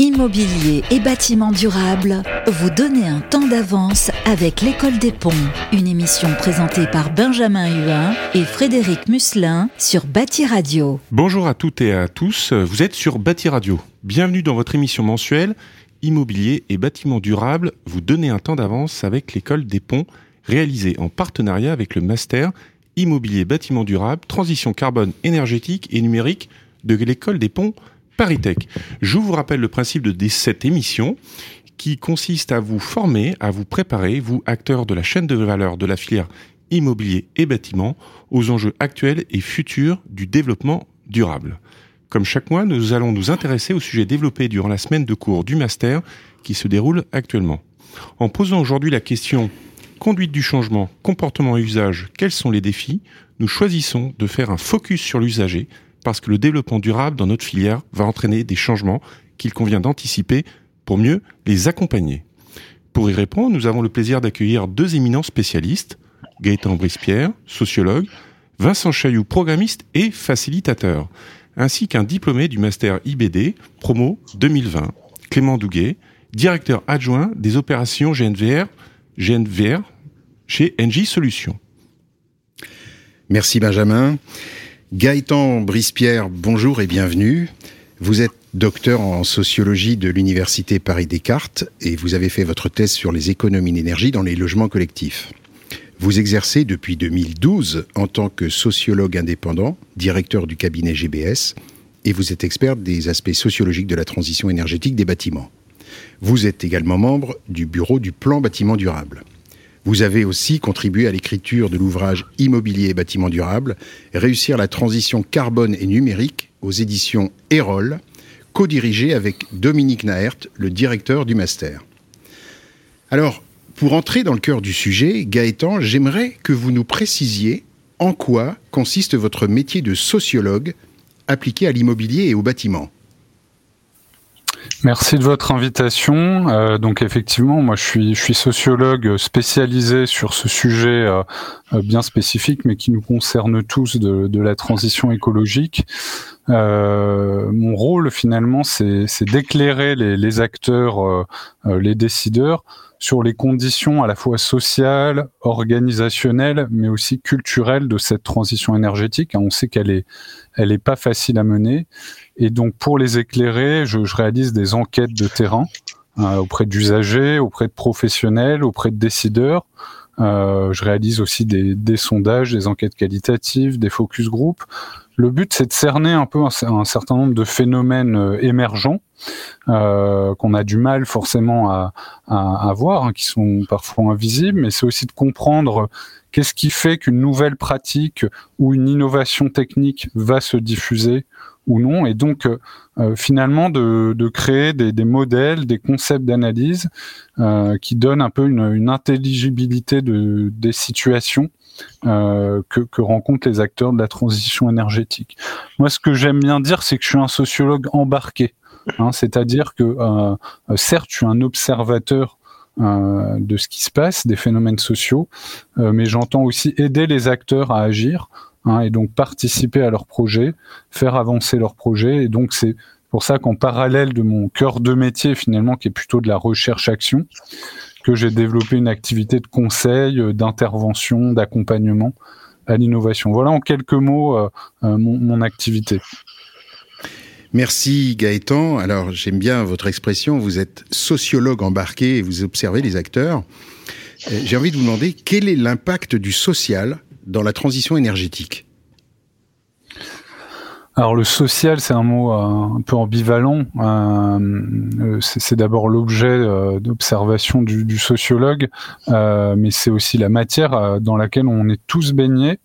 Immobilier et bâtiments durables, vous donnez un temps d'avance avec l'École des Ponts. Une émission présentée par Benjamin Huin et Frédéric Musselin sur Bâti Radio. Bonjour à toutes et à tous, vous êtes sur Bâti Radio. Bienvenue dans votre émission mensuelle Immobilier et bâtiments durables, vous donnez un temps d'avance avec l'École des Ponts, réalisée en partenariat avec le Master Immobilier Bâtiments Durables, Transition Carbone Énergétique et Numérique de l'École des Ponts Paritech. Je vous rappelle le principe de cette émission qui consiste à vous former, à vous préparer, vous acteurs de la chaîne de valeur de la filière immobilier et bâtiment, aux enjeux actuels et futurs du développement durable. Comme chaque mois, nous allons nous intéresser au sujet développé durant la semaine de cours du master qui se déroule actuellement. En posant aujourd'hui la question conduite du changement, comportement et usage, quels sont les défis? Nous choisissons de faire un focus sur l'usager parce que le développement durable dans notre filière va entraîner des changements qu'il convient d'anticiper pour mieux les accompagner. Pour y répondre, nous avons le plaisir d'accueillir deux éminents spécialistes, Gaëtan Brispierre, sociologue, Vincent Chailloux, programmiste et facilitateur, ainsi qu'un diplômé du master IBD, promo 2020, Clément Douguet, directeur adjoint des opérations GNVR, GNVR chez NJ Solutions. Merci Benjamin. Gaëtan Brispierre, bonjour et bienvenue. Vous êtes docteur en sociologie de l'Université Paris-Descartes et vous avez fait votre thèse sur les économies d'énergie dans les logements collectifs. Vous exercez depuis 2012 en tant que sociologue indépendant, directeur du cabinet GBS, et vous êtes expert des aspects sociologiques de la transition énergétique des bâtiments. Vous êtes également membre du bureau du plan bâtiment durable. Vous avez aussi contribué à l'écriture de l'ouvrage Immobilier et bâtiments durables, Réussir la transition carbone et numérique aux éditions Erol, co-dirigé avec Dominique Naert, le directeur du master. Alors, pour entrer dans le cœur du sujet, Gaëtan, j'aimerais que vous nous précisiez en quoi consiste votre métier de sociologue appliqué à l'immobilier et au bâtiment. Merci de votre invitation. Euh, donc effectivement, moi je suis, je suis sociologue spécialisé sur ce sujet euh, bien spécifique, mais qui nous concerne tous de, de la transition écologique. mon rôle finalement, c'est d'éclairer les, les, acteurs, les décideurs sur les conditions à la fois sociales, organisationnelles, mais aussi culturelles de cette transition énergétique. On sait qu'elle est, elle est pas facile à mener. Et donc, pour les éclairer, je, je réalise des enquêtes de terrain euh, auprès d'usagers, auprès de professionnels, auprès de décideurs. Euh, je réalise aussi des, des, sondages, des enquêtes qualitatives, des focus group. Le but, c'est de cerner un peu un, certain nombre de phénomènes euh, émergents euh, qu'on a du mal forcément à, à, à voir, hein, qui sont parfois invisibles, mais c'est aussi de comprendre qu'est-ce qui fait qu'une nouvelle pratique ou une innovation technique va se diffuser ou non, et donc euh, euh, finalement de, créer des, modèles, des concepts d'analyse euh, qui donnent un peu une, intelligibilité de, des situations que, rencontrent les acteurs de la transition énergétique. Moi, ce que j'aime bien dire, c'est que je suis un sociologue embarqué, hein, c'est-à-dire que certes, je suis un observateur de ce qui se passe, des phénomènes sociaux, mais j'entends aussi aider les acteurs à agir hein, et donc participer à leur projet, faire avancer leur projet. Et donc c'est pour ça qu'en parallèle de mon cœur de métier finalement, qui est plutôt de la recherche-action, que j'ai développé une activité de conseil, euh, d'intervention, d'accompagnement à l'innovation. Voilà en quelques mots euh, euh, mon, mon activité. Merci Gaëtan. Alors j'aime bien votre expression, vous êtes sociologue embarqué et vous observez les acteurs. J'ai envie de vous demander quel est l'impact du social dans la transition énergétique alors le social, c'est un mot euh, un peu ambivalent. Euh, euh c'est d'abord l'objet d'observation du, sociologue, mais c'est aussi la matière dans laquelle on est tous baignés.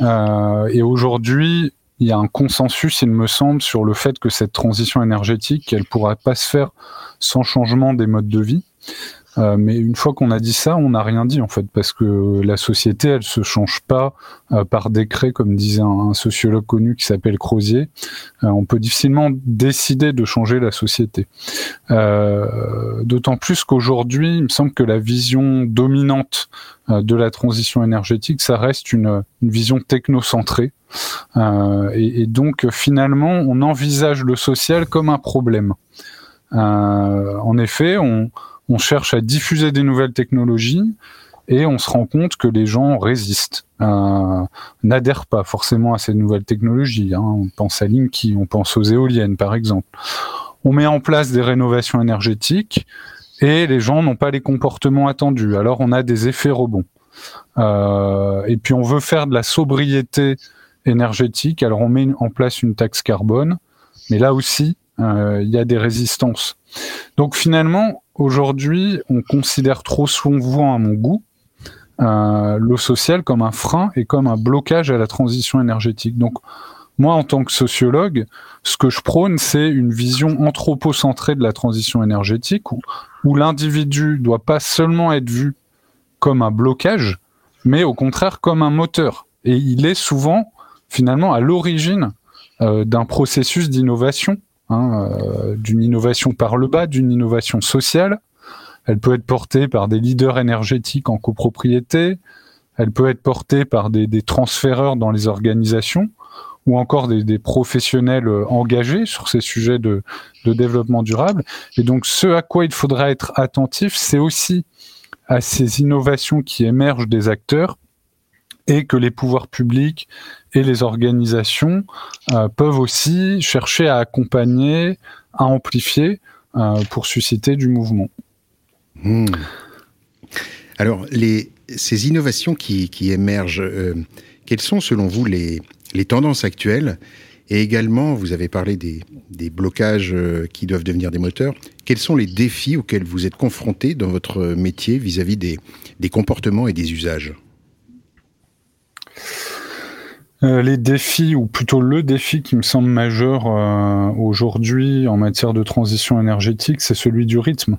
et aujourd'hui, il y a un consensus, il me semble, sur le fait que cette transition énergétique, elle pourra pas se faire sans changement des modes de vie. Euh, mais une fois qu'on a dit ça, on n'a rien dit en fait, parce que la société, elle se change pas euh, par décret, comme disait un, sociologue connu qui s'appelle Crozier. Euh, on peut difficilement décider de changer la société. D'autant plus qu'aujourd'hui, il me semble que la vision dominante de la transition énergétique, ça reste une, vision technocentrée. Et, et, donc finalement, on envisage le social comme un problème. en effet, on, on cherche à diffuser des nouvelles technologies et on se rend compte que les gens résistent, euh, n'adhèrent pas forcément à ces nouvelles technologies. Hein. On pense à Linky, on pense aux éoliennes par exemple. On met en place des rénovations énergétiques et les gens n'ont pas les comportements attendus. Alors on a des effets rebonds. Euh, et puis on veut faire de la sobriété énergétique. Alors on met en place une taxe carbone, mais là aussi il y a des résistances. Donc finalement, aujourd'hui, on considère trop souvent, à mon goût, euh, l'eau sociale comme un frein et comme un blocage à la transition énergétique. Donc, moi, en tant que sociologue, ce que je prône, c'est une vision anthropocentrée de la transition énergétique où, où l'individu doit pas seulement être vu comme un blocage, mais au contraire comme un moteur. Et il est souvent, finalement, à l'origine euh, d'un processus d'innovation Hein, euh, d'une innovation par le bas, d'une innovation sociale. Elle peut être portée par des leaders énergétiques en copropriété. Elle peut être portée par des, transféreurs dans les organisations ou encore des, professionnels euh, engagés sur ces sujets de, développement durable. Et donc, ce à quoi il faudra être attentif, c'est aussi à ces innovations qui émergent des acteurs et que les pouvoirs publics et les organisations euh, peuvent aussi chercher à accompagner, à amplifier euh, pour susciter du mouvement. Hmm. Alors, ces innovations qui, émergent, euh, quelles sont selon vous les, tendances actuelles? Et également, vous avez parlé des, blocages qui doivent devenir des moteurs. Quels sont les défis auxquels vous êtes confrontés dans votre métier vis-à-vis -vis des, des comportements et des usages? Euh, les défis, ou plutôt le défi qui me semble majeur euh, aujourd'hui en matière de transition énergétique, c'est celui du rythme.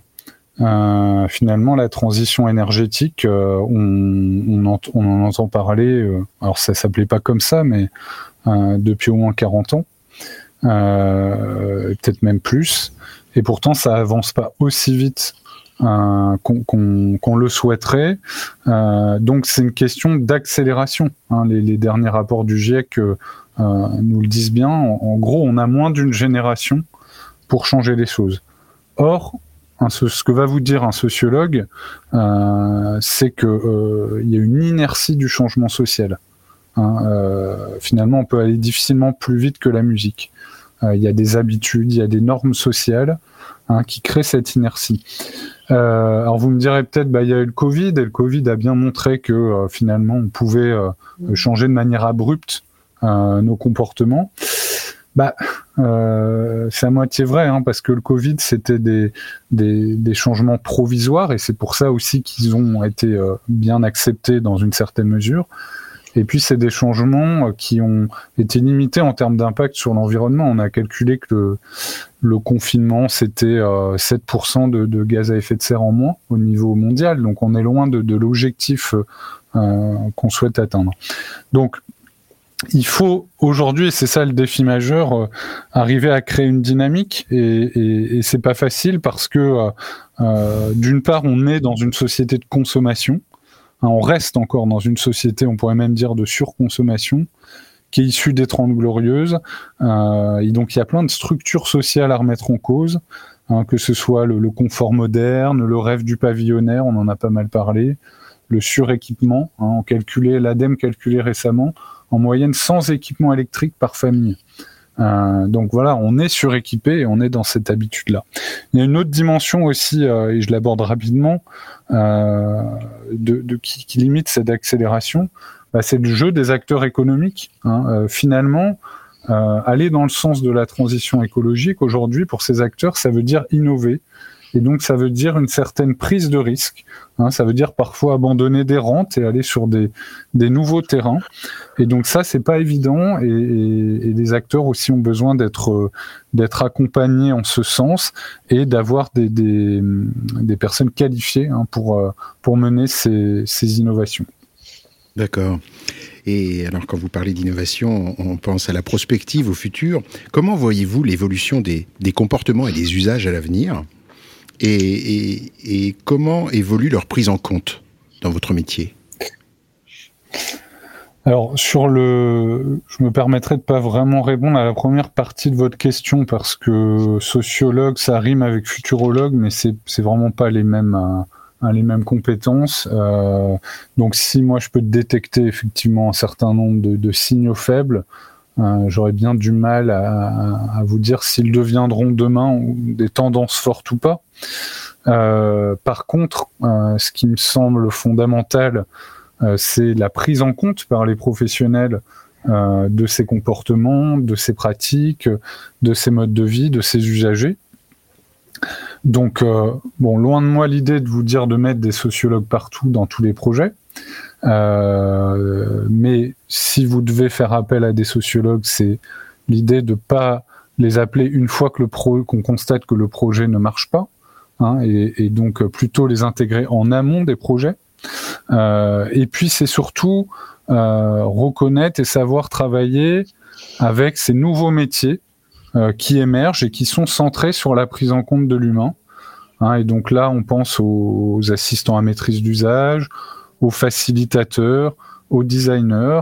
Euh, finalement, la transition énergétique, on, en entend parler, alors ça s'appelait pas comme ça, mais depuis au moins 40 ans, peut-être même plus, et pourtant ça avance pas aussi vite euh, qu'on le souhaiterait. Euh, donc c'est une question d'accélération. Hein. Les, derniers rapports du GIEC euh, nous le disent bien. En, gros, on a moins d'une génération pour changer les choses. Or, un, ce que va vous dire un sociologue, c'est que il y a une inertie du changement social. Hein, finalement, on peut aller difficilement plus vite que la musique. Il y a des habitudes, il y a des normes sociales hein, qui créent cette inertie. Euh, alors vous me direz peut-être, bah il y a eu le Covid et le Covid a bien montré que euh, finalement on pouvait euh, changer de manière abrupte euh, nos comportements. Bah, euh, c'est à moitié vrai, hein, parce que le Covid, c'était des, des, des, changements provisoires, et c'est pour ça aussi qu'ils ont été bien acceptés dans une certaine mesure. Et puis, c'est des changements qui ont été limités en termes d'impact sur l'environnement. On a calculé que le, confinement, c'était euh, 7% de, de, gaz à effet de serre en moins au niveau mondial. Donc, on est loin de, l'objectif euh, qu'on souhaite atteindre. Donc, il faut aujourd'hui, et c'est ça le défi majeur, euh, arriver à créer une dynamique et, et, et c'est pas facile parce que euh, euh, d'une part, on est dans une société de consommation, on reste encore dans une société, on pourrait même dire de surconsommation, qui est issue des Trente Glorieuses. Euh, et donc il y a plein de structures sociales à remettre en cause, hein, que ce soit le, le, confort moderne, le rêve du pavillonnaire, on en a pas mal parlé, le suréquipement. Hein, on calculait, l'ADEME calculait récemment en moyenne 100 équipements électriques par famille. Euh, donc voilà, on est suréquipé et on est dans cette habitude-là. Il y a une autre dimension aussi, euh, et je l'aborde rapidement, euh, de, de qui, qui, limite cette accélération, bah, c'est le jeu des acteurs économiques. Hein. Euh, finalement, euh, aller dans le sens de la transition écologique aujourd'hui, pour ces acteurs, ça veut dire innover. Et donc, ça veut dire une certaine prise de risque. Hein, ça veut dire parfois abandonner des rentes et aller sur des, nouveaux terrains. Et donc, ça, c'est pas évident. Et, et, les acteurs aussi ont besoin d'être d'être accompagnés en ce sens et d'avoir des, personnes qualifiées hein, pour, pour mener ces, innovations. D'accord. Et alors, quand vous parlez d'innovation, on pense à la prospective au futur. Comment voyez-vous l'évolution des, comportements et des usages à l'avenir? Et, comment évolue leur prise en compte dans votre métier? Alors sur le, je me permettrai de pas vraiment répondre à la première partie de votre question parce que sociologue, ça rime avec futurologue, mais c'est c'est vraiment pas les mêmes euh, les mêmes compétences. Euh, donc si moi je peux détecter effectivement un certain nombre de, signaux faibles, j'aurais bien du mal à, vous dire s'ils deviendront demain des tendances fortes ou pas. Euh, par contre, euh, ce qui me semble fondamental euh, c'est la prise en compte par les professionnels euh, de ces comportements, de ces pratiques, de ces modes de vie, de ces usagers. Donc, euh, bon, loin de moi l'idée de vous dire de mettre des sociologues partout dans tous les projets. Euh, mais si vous devez faire appel à des sociologues, c'est l'idée de pas les appeler une fois que qu'on constate que le projet ne marche pas, hein, et, donc plutôt les intégrer en amont des projets. Euh, et puis c'est surtout euh, reconnaître et savoir travailler avec ces nouveaux métiers euh, qui émergent et qui sont centrés sur la prise en compte de l'humain. Hein, et donc là, on pense aux assistants à maîtrise d'usage, aux facilitateurs, aux designers.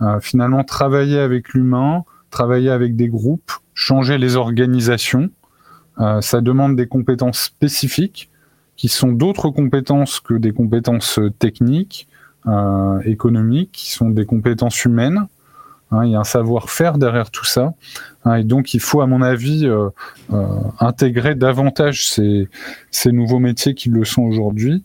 Euh, finalement, travailler avec l'humain, travailler avec des groupes, changer les organisations. Euh, ça demande des compétences spécifiques qui sont d'autres compétences que des compétences techniques, euh, économiques, qui sont des compétences humaines. Hein, il y a un savoir-faire derrière tout ça. Hein, et donc, il faut, à mon avis, euh, euh, intégrer davantage ces, ces, nouveaux métiers qui le sont aujourd'hui.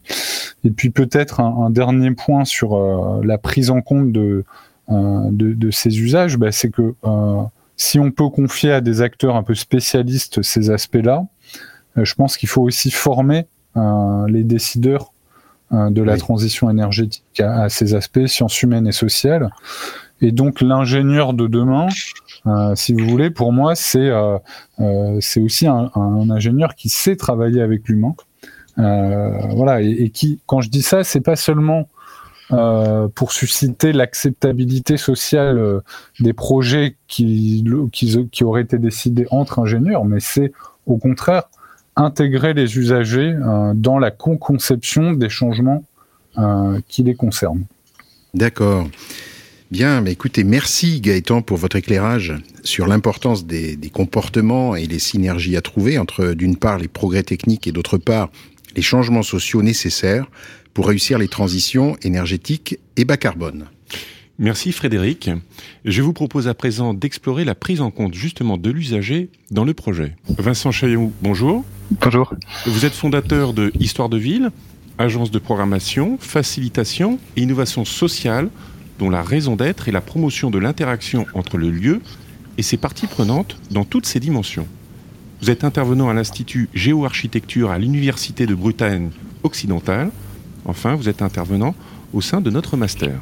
Et puis, peut-être un, un, dernier point sur euh, la prise en compte de, de, de ces usages, bah, c'est que si on peut confier à des acteurs un peu spécialistes ces aspects-là, je pense qu'il faut aussi former les décideurs de la oui. transition énergétique à, à, ces aspects, sciences humaines et sociales. Et donc l'ingénieur de demain, euh, si vous voulez, pour moi, c'est c'est aussi un, ingénieur qui sait travailler avec l'humain. voilà, et, qui, quand je dis ça, c'est pas seulement euh, pour susciter l'acceptabilité sociale euh, des projets qui, qui, auraient été décidés entre ingénieurs, mais c'est au contraire intégrer les usagers euh, dans la conception des changements euh, qui les concernent. D'accord. Bien, mais écoutez, merci Gaëtan pour votre éclairage sur l'importance des, des, comportements et les synergies à trouver entre, d'une part, les progrès techniques et d'autre part, les changements sociaux nécessaires pour réussir les transitions énergétiques et bas carbone. Merci Frédéric. Je vous propose à présent d'explorer la prise en compte justement de l'usager dans le projet. Vincent Chaillot, bonjour. Bonjour. Vous êtes fondateur de Histoire de Ville, agence de programmation, facilitation et innovation sociale dont la raison d'être est la promotion de l'interaction entre le lieu et ses parties prenantes dans toutes ses dimensions. Vous êtes intervenant à l'Institut Géoarchitecture à l'Université de Bretagne occidentale. Enfin, vous êtes intervenant au sein de notre master.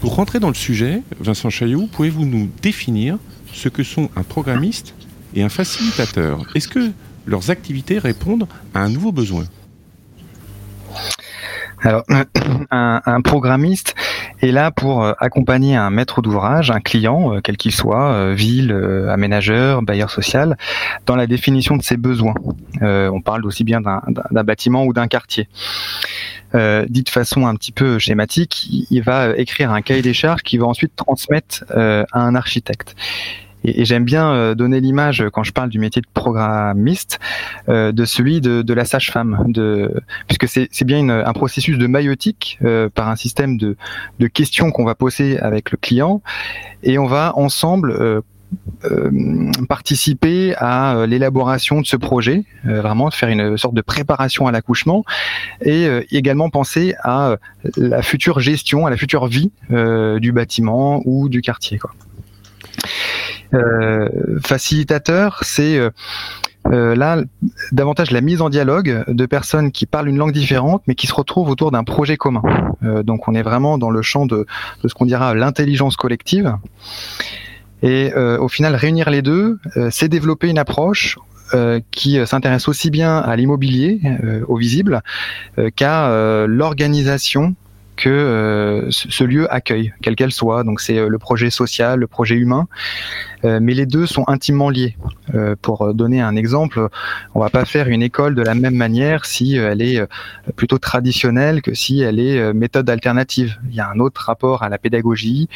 Pour rentrer dans le sujet, Vincent Chaillot, pouvez-vous nous définir ce que sont un programmiste et un facilitateur? Est-ce que leurs activités répondent à un nouveau besoin? Alors, un, un, programmiste est là pour euh, accompagner un maître d'ouvrage, un client, euh, quel qu'il soit, euh, ville, aménageur, bailleur social, dans la définition de ses besoins. on parle aussi bien d'un bâtiment ou d'un quartier. Euh, dit de façon un petit peu schématique, il va écrire un cahier des charges qu'il va ensuite transmettre à un architecte. Et, et j'aime bien euh, donner l'image quand je parle du métier de programmiste euh, de celui de, de la sage-femme, de puisque c'est bien une, un processus de maïotique euh, par un système de, de questions qu'on va poser avec le client et on va ensemble euh, participer à l'élaboration de ce projet, euh, vraiment faire une sorte de préparation à l'accouchement et euh, également penser à la future gestion, à la future vie euh, du bâtiment ou du quartier. Quoi. Facilitateur, c'est euh, là davantage la mise en dialogue de personnes qui parlent une langue différente mais qui se retrouvent autour d'un projet commun. Euh, donc on est vraiment dans le champ de, ce qu'on dira l'intelligence collective. Et euh, au final, réunir les deux, euh, c'est développer une approche euh, qui s'intéresse aussi bien à l'immobilier, au visible, qu'à l'organisation que ce lieu accueille, quel qu'elle soit. Donc c'est le projet social, le projet humain, mais les deux sont intimement liés. pour donner un exemple, on va pas faire une école de la même manière si elle est plutôt traditionnelle que si elle est méthode alternative. Il y a un autre rapport à la pédagogie.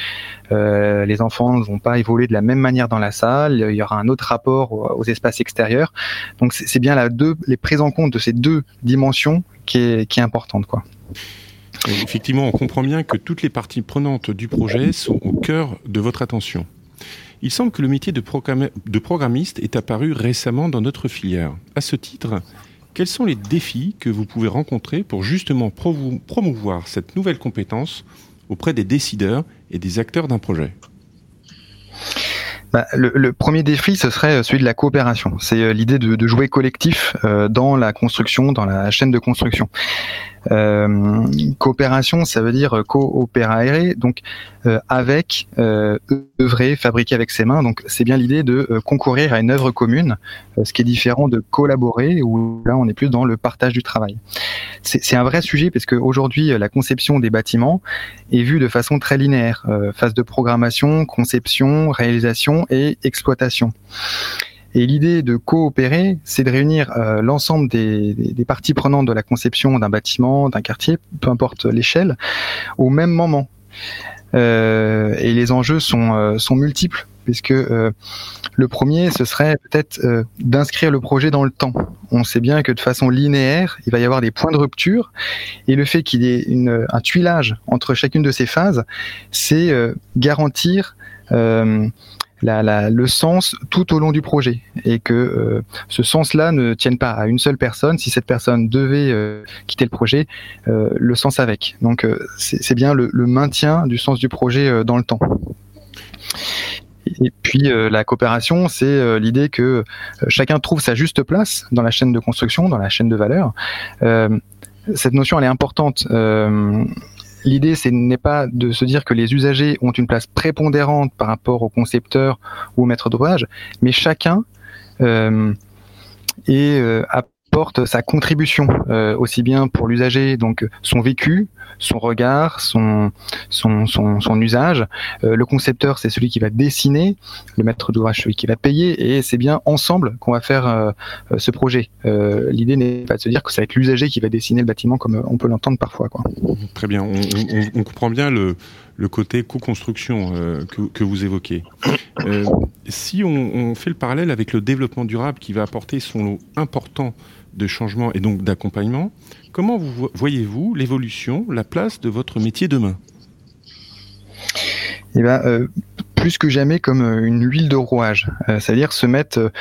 les enfants ne vont pas évoluer de la même manière dans la salle. Il y aura un autre rapport aux espaces extérieurs. Donc c'est bien les prises en compte de ces deux dimensions qui est, qui est importante. Quoi. Effectivement, on comprend bien que toutes les parties prenantes du projet sont au cœur de votre attention. Il semble que le métier de, programmiste est apparu récemment dans notre filière. À ce titre, quels sont les défis que vous pouvez rencontrer pour justement promouvoir cette nouvelle compétence auprès des décideurs et des acteurs d'un projet? Bah, le, premier défi, ce serait celui de la coopération. C'est euh, l'idée de, jouer collectif euh, dans la construction, dans la chaîne de construction. Euh, coopération, ça veut dire coopérer, donc euh, avec, euh, œuvrer, fabriquer avec ses mains. Donc c'est bien l'idée de concourir à une œuvre commune, ce qui est différent de collaborer, où là on est plus dans le partage du travail. C'est un vrai sujet parce qu'aujourd'hui la conception des bâtiments est vue de façon très linéaire, phase de programmation, conception, réalisation et exploitation. Et l'idée de coopérer, c'est de réunir euh, l'ensemble des, des, parties prenantes de la conception d'un bâtiment, d'un quartier, peu importe l'échelle, au même moment. Euh, et les enjeux sont, euh, sont multiples, puisque euh, le premier, ce serait peut-être d'inscrire le projet dans le temps. On sait bien que de façon linéaire, il va y avoir des points de rupture, et le fait qu'il y ait une, un tuilage entre chacune de ces phases, c'est garantir le sens tout au long du projet et que euh, ce sens-là ne tienne pas à une seule personne. Si cette personne devait euh, quitter le projet, euh, le sens avec. Donc c'est bien le, maintien du sens du projet dans le temps. Et puis la coopération, c'est l'idée que chacun trouve sa juste place dans la chaîne de construction, dans la chaîne de valeur. cette notion, elle est importante l'idée, ce n'est pas de se dire que les usagers ont une place prépondérante par rapport au concepteur ou au maître d'ouvrage, mais chacun euh, euh, apporte sa contribution, euh, aussi bien pour l'usager, donc son vécu, son regard, son, son, son, usage. Euh, le concepteur, c'est celui qui va dessiner, le maître d'ouvrage, celui qui va payer, et c'est bien ensemble qu'on va faire euh, ce projet. L'idée n'est pas de se dire que ça va être l'usager qui va dessiner le bâtiment comme on peut l'entendre parfois. Quoi. Très bien, on comprend bien le, le côté co-construction que, que, vous évoquez. si on, fait le parallèle avec le développement durable qui va apporter son lot important de changement et donc d'accompagnement, Comment vous voyez-vous l'évolution, la place de votre métier demain? Eh ben, euh, plus que jamais comme euh, une huile de rouage, euh, c'est-à-dire se mettre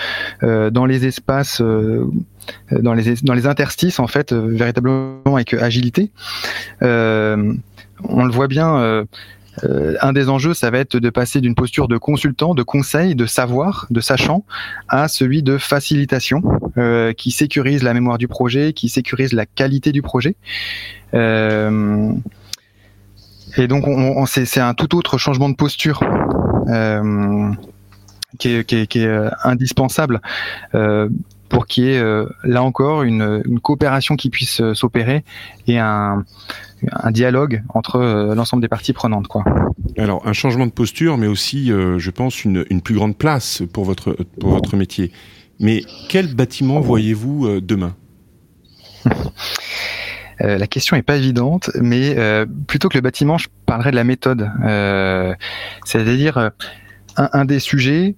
dans les espaces, dans les dans les interstices en fait, véritablement avec agilité. On le voit bien euh, un des enjeux, ça va être de passer d'une posture de consultant, de conseil, de savoir, de sachant, à celui de facilitation, euh, qui sécurise la mémoire du projet, qui sécurise la qualité du projet. Euh, et donc, on, c'est un tout autre changement de posture. qui est, indispensable pour qu'il y ait là encore une, coopération qui puisse s'opérer et un, un dialogue entre euh, l'ensemble des parties prenantes. Quoi. Alors, un changement de posture, mais aussi, euh, je pense, une, une, plus grande place pour votre, pour votre métier. Mais quel bâtiment voyez-vous euh, demain? La question est pas évidente, mais plutôt que le bâtiment, je parlerai de la méthode. C'est-à-dire, un, un, des sujets,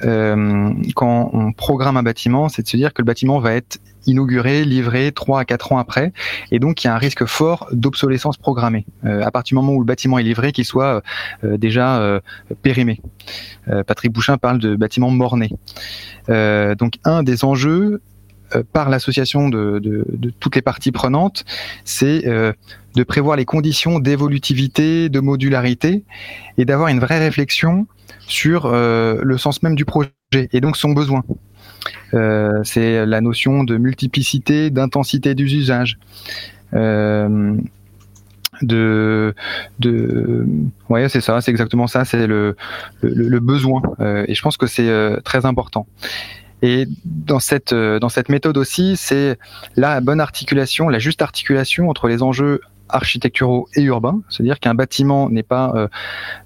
quand on programme un bâtiment, c'est de se dire que le bâtiment va être inauguré, livré 3 à 4 ans après, et donc il y a un risque fort d'obsolescence programmée. Euh, à partir du moment où le bâtiment est livré, qu'il soit euh, déjà euh, périmé. Patrick Bouchin parle de bâtiment morné. donc un des enjeux par l'association de, toutes les parties prenantes, c'est de prévoir les conditions d'évolutivité, de modularité, et d'avoir une vraie réflexion sur le sens même du projet et donc son besoin. Euh, c'est la notion de multiplicité, d'intensité des usages. Euh, de de c'est ça c'est exactement ça c'est le, le, besoin euh, et je pense que c'est très important et dans cette dans cette méthode aussi c'est la bonne articulation la juste articulation entre les enjeux architecturaux et urbains, c'est-à-dire qu'un bâtiment n'est pas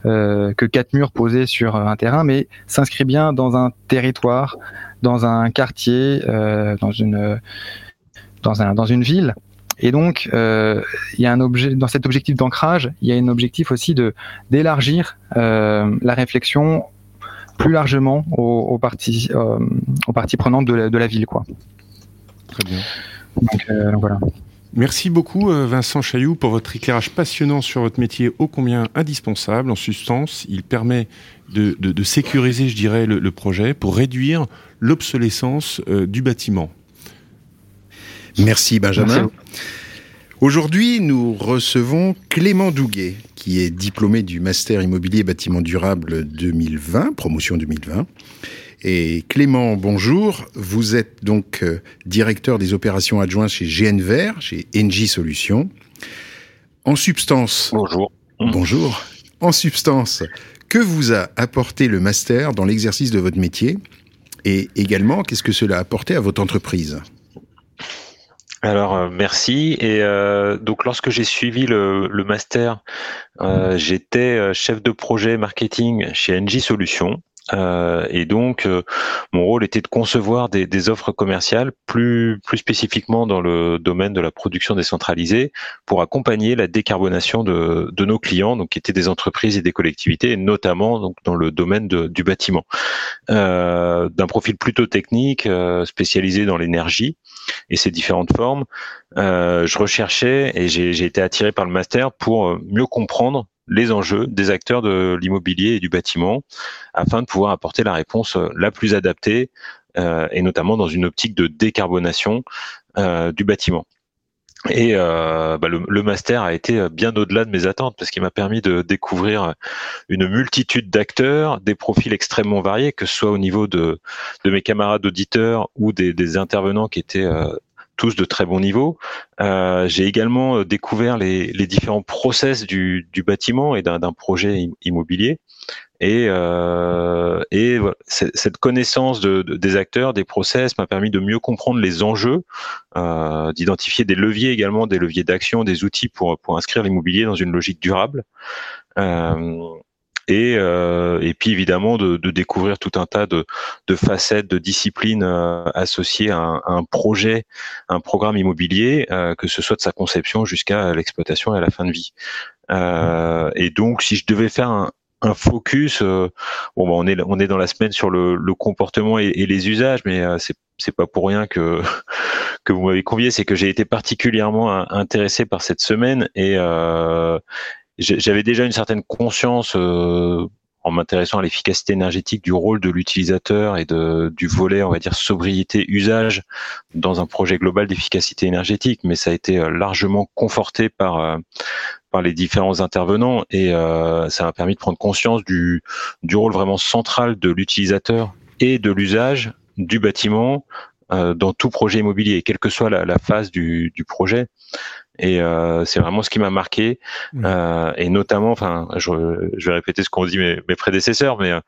que quatre murs posés sur un terrain, mais s'inscrit bien dans un territoire, dans un quartier, dans une dans un dans une ville. Et donc, il y a un objet dans cet objectif d'ancrage, il y a un objectif aussi de d'élargir la réflexion plus largement aux, parties, euh, aux parties prenantes de la, de la, ville. Quoi. Très bien. Euh, voilà. Merci beaucoup euh, Vincent Chailloux pour votre éclairage passionnant sur votre métier ô combien indispensable. En substance, il permet de, de, sécuriser, je dirais, le, projet pour réduire l'obsolescence du bâtiment. Merci Benjamin. Aujourd'hui, nous recevons Clément Douguet, qui est diplômé du Master Immobilier Bâtiment Durable 2020, promotion 2020. Et Clément, bonjour. Vous êtes donc euh, directeur des opérations adjoints chez GNVR, chez NJ Solutions. En substance. Bonjour. Bonjour. En substance, que vous a apporté le master dans l'exercice de votre métier? Et également, qu'est-ce que cela a apporté à votre entreprise? Alors euh, merci et euh, donc lorsque j'ai suivi le, master, euh, j'étais chef de projet marketing chez NJ Solutions euh, et donc, euh, mon rôle était de concevoir des, offres commerciales plus, plus spécifiquement dans le domaine de la production décentralisée pour accompagner la décarbonation de, de nos clients, donc qui étaient des entreprises et des collectivités, notamment donc dans le domaine du bâtiment. Euh, D'un profil plutôt technique, euh, spécialisé dans l'énergie et ses différentes formes, je recherchais et j'ai été attiré par le master pour mieux comprendre les enjeux des acteurs de l'immobilier et du bâtiment afin de pouvoir apporter la réponse euh, la plus adaptée euh, et notamment dans une optique de décarbonation euh, du bâtiment. Et bah, le, master a été bien au-delà de mes attentes parce qu'il m'a permis de découvrir une multitude d'acteurs, des profils extrêmement variés, que ce soit au niveau de, mes camarades auditeurs ou des, intervenants qui étaient tous de très bon niveau. Euh, j'ai également euh, découvert les, différents process du, bâtiment et d'un projet immobilier. Et, euh, et cette connaissance de, des acteurs, des process m'a permis de mieux comprendre les enjeux, d'identifier des leviers également, des leviers d'action, des outils pour, pour inscrire l'immobilier dans une logique durable et, euh, et puis évidemment de, de, découvrir tout un tas de, de facettes, de disciplines euh, associées à un, un, projet, un programme immobilier, euh, que ce soit de sa conception jusqu'à l'exploitation et à la fin de vie. Euh, et donc, si je devais faire un, un focus, euh, bon, bah, on est on est dans la semaine sur le, le comportement et, et, les usages, mais c'est c'est pas pour rien que que vous m'avez convié, c'est que j'ai été particulièrement intéressé par cette semaine et euh, j'avais déjà une certaine conscience euh, en m'intéressant à l'efficacité énergétique du rôle de l'utilisateur et de, du volet, on va dire, sobriété usage dans un projet global d'efficacité énergétique, mais ça a été euh, largement conforté par euh, par les différents intervenants et ça m'a permis de prendre conscience du, du rôle vraiment central de l'utilisateur et de l'usage du bâtiment dans tout projet immobilier, quelle que soit la, la phase du, du projet. Et euh, c'est vraiment ce qui m'a marqué. Euh, et notamment, enfin, je, je, vais répéter ce qu'ont dit mes, mes, prédécesseurs, mais euh,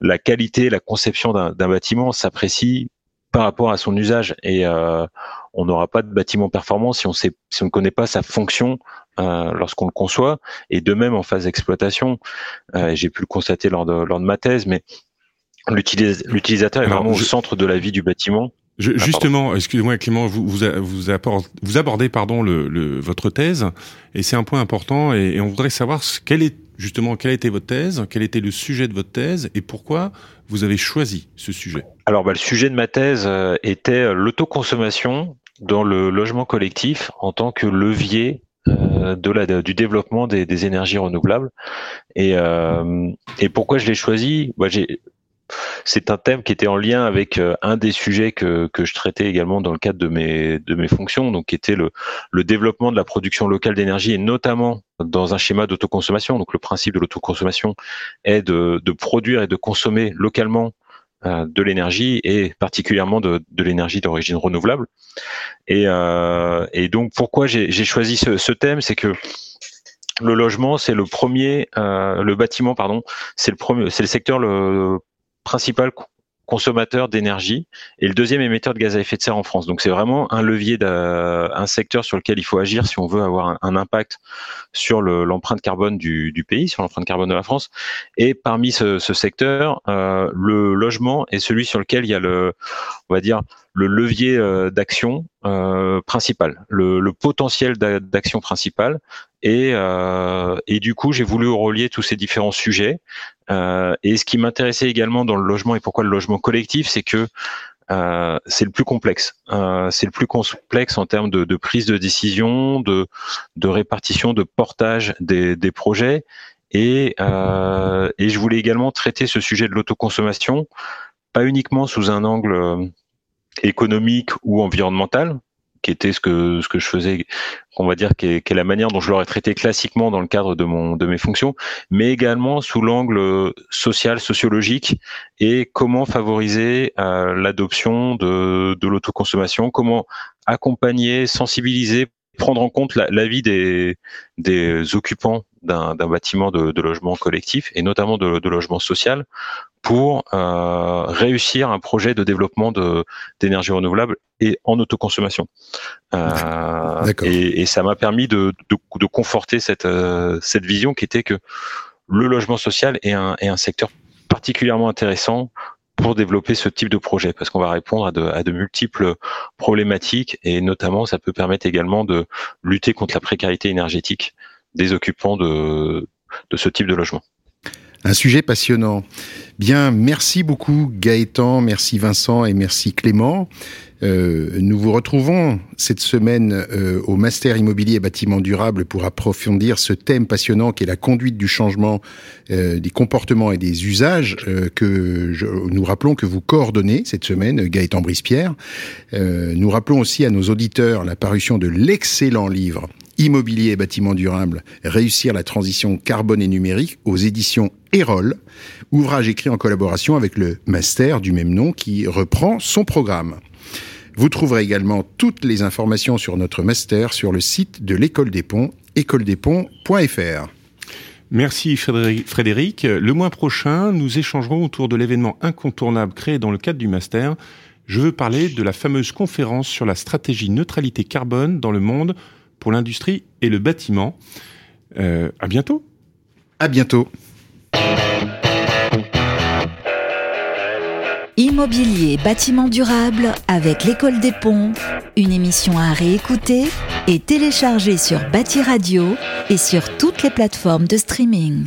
la qualité, la conception d'un bâtiment s'apprécie par rapport à son usage. Et euh, on n'aura pas de bâtiment performant si on sait, si on ne connaît pas sa fonction euh, lorsqu'on le conçoit. Et de même en phase d'exploitation, j'ai pu le constater lors de, lors de ma thèse, mais l'utilisateur est vraiment au centre de la vie du bâtiment. Je, ah, justement, excusez-moi Clément, vous, vous, vous, vous abordez pardon le, le, votre thèse et c'est un point important et, et, on voudrait savoir ce, quelle est justement quelle était votre thèse, quel était le sujet de votre thèse et pourquoi vous avez choisi ce sujet? Alors bah, le sujet de ma thèse euh, était euh, l'autoconsommation dans le logement collectif en tant que levier euh, de la, du développement des, des énergies renouvelables. Et, euh, et pourquoi je l'ai choisi? Bah, c'est un thème qui était en lien avec euh, un des sujets que, que je traitais également dans le cadre de mes, de mes fonctions, donc qui était le, le développement de la production locale d'énergie et notamment dans un schéma d'autoconsommation. Donc le principe de l'autoconsommation est de, de produire et de consommer localement euh, de l'énergie et particulièrement de, de l'énergie d'origine renouvelable. Et, euh, et donc pourquoi j'ai choisi ce, ce thème, c'est que le logement, c'est le premier, euh, le bâtiment, pardon, c'est le premier, c'est le secteur le principal consommateur d'énergie et le deuxième émetteur de gaz à effet de serre en France. Donc c'est vraiment un levier, un secteur sur lequel il faut agir si on veut avoir un, impact sur l'empreinte carbone du, pays, sur l'empreinte carbone de la France. Et parmi ce, secteur, euh, le logement est celui sur lequel il y a le, on va dire, le levier euh, d'action euh, principal, le, le potentiel d'action principal. Et, euh, et du coup, j'ai voulu relier tous ces différents sujets. Euh, et ce qui m'intéressait également dans le logement et pourquoi le logement collectif, c'est que euh, c'est le plus complexe. Euh, c'est le plus complexe en termes de, de, prise de décision, de, de répartition, de portage des, des projets. Et, euh, et je voulais également traiter ce sujet de l'autoconsommation, pas uniquement sous un angle euh, économique ou environnemental, qui était ce que ce que je faisais, on va dire, qui est, la manière dont je l'aurais traité classiquement dans le cadre de mon de mes fonctions, mais également sous l'angle social, sociologique et comment favoriser euh, l'adoption de de l'autoconsommation, comment accompagner, sensibiliser, prendre en compte la, vie des des occupants d'un bâtiment de, de, logement collectif et notamment de, de logement social pour euh, réussir un projet de développement d'énergie renouvelable et en autoconsommation. Euh, et, et, ça m'a permis de, de, de, conforter cette, euh, cette vision qui était que le logement social est un, est un secteur particulièrement intéressant pour développer ce type de projet parce qu'on va répondre à de, à de, multiples problématiques et notamment ça peut permettre également de lutter contre la précarité énergétique des occupants de, de ce type de logement. Un sujet passionnant. Bien, merci beaucoup Gaëtan, merci Vincent et merci Clément. Euh, nous vous retrouvons cette semaine euh, au Master Immobilier et Bâtiment Durable pour approfondir ce thème passionnant qui est la conduite du changement euh, des comportements et des usages que je, nous rappelons que vous coordonnez cette semaine, Gaëtan Brispierre. nous rappelons aussi à nos auditeurs la parution de l'excellent livre Immobilier et bâtiment durable, réussir la transition carbone et numérique aux éditions Erol, ouvrage écrit en collaboration avec le master du même nom qui reprend son programme. Vous trouverez également toutes les informations sur notre master sur le site de l'école des ponts, écoledesponts.fr. Merci Frédéric. Le mois prochain, nous échangerons autour de l'événement incontournable créé dans le cadre du master. Je veux parler de la fameuse conférence sur la stratégie neutralité carbone dans le monde pour l'industrie et le bâtiment. Euh, à bientôt. À bientôt. Immobilier bâtiment durable avec l'école des ponts, une émission à réécouter et télécharger sur Bâti Radio et sur toutes les plateformes de streaming.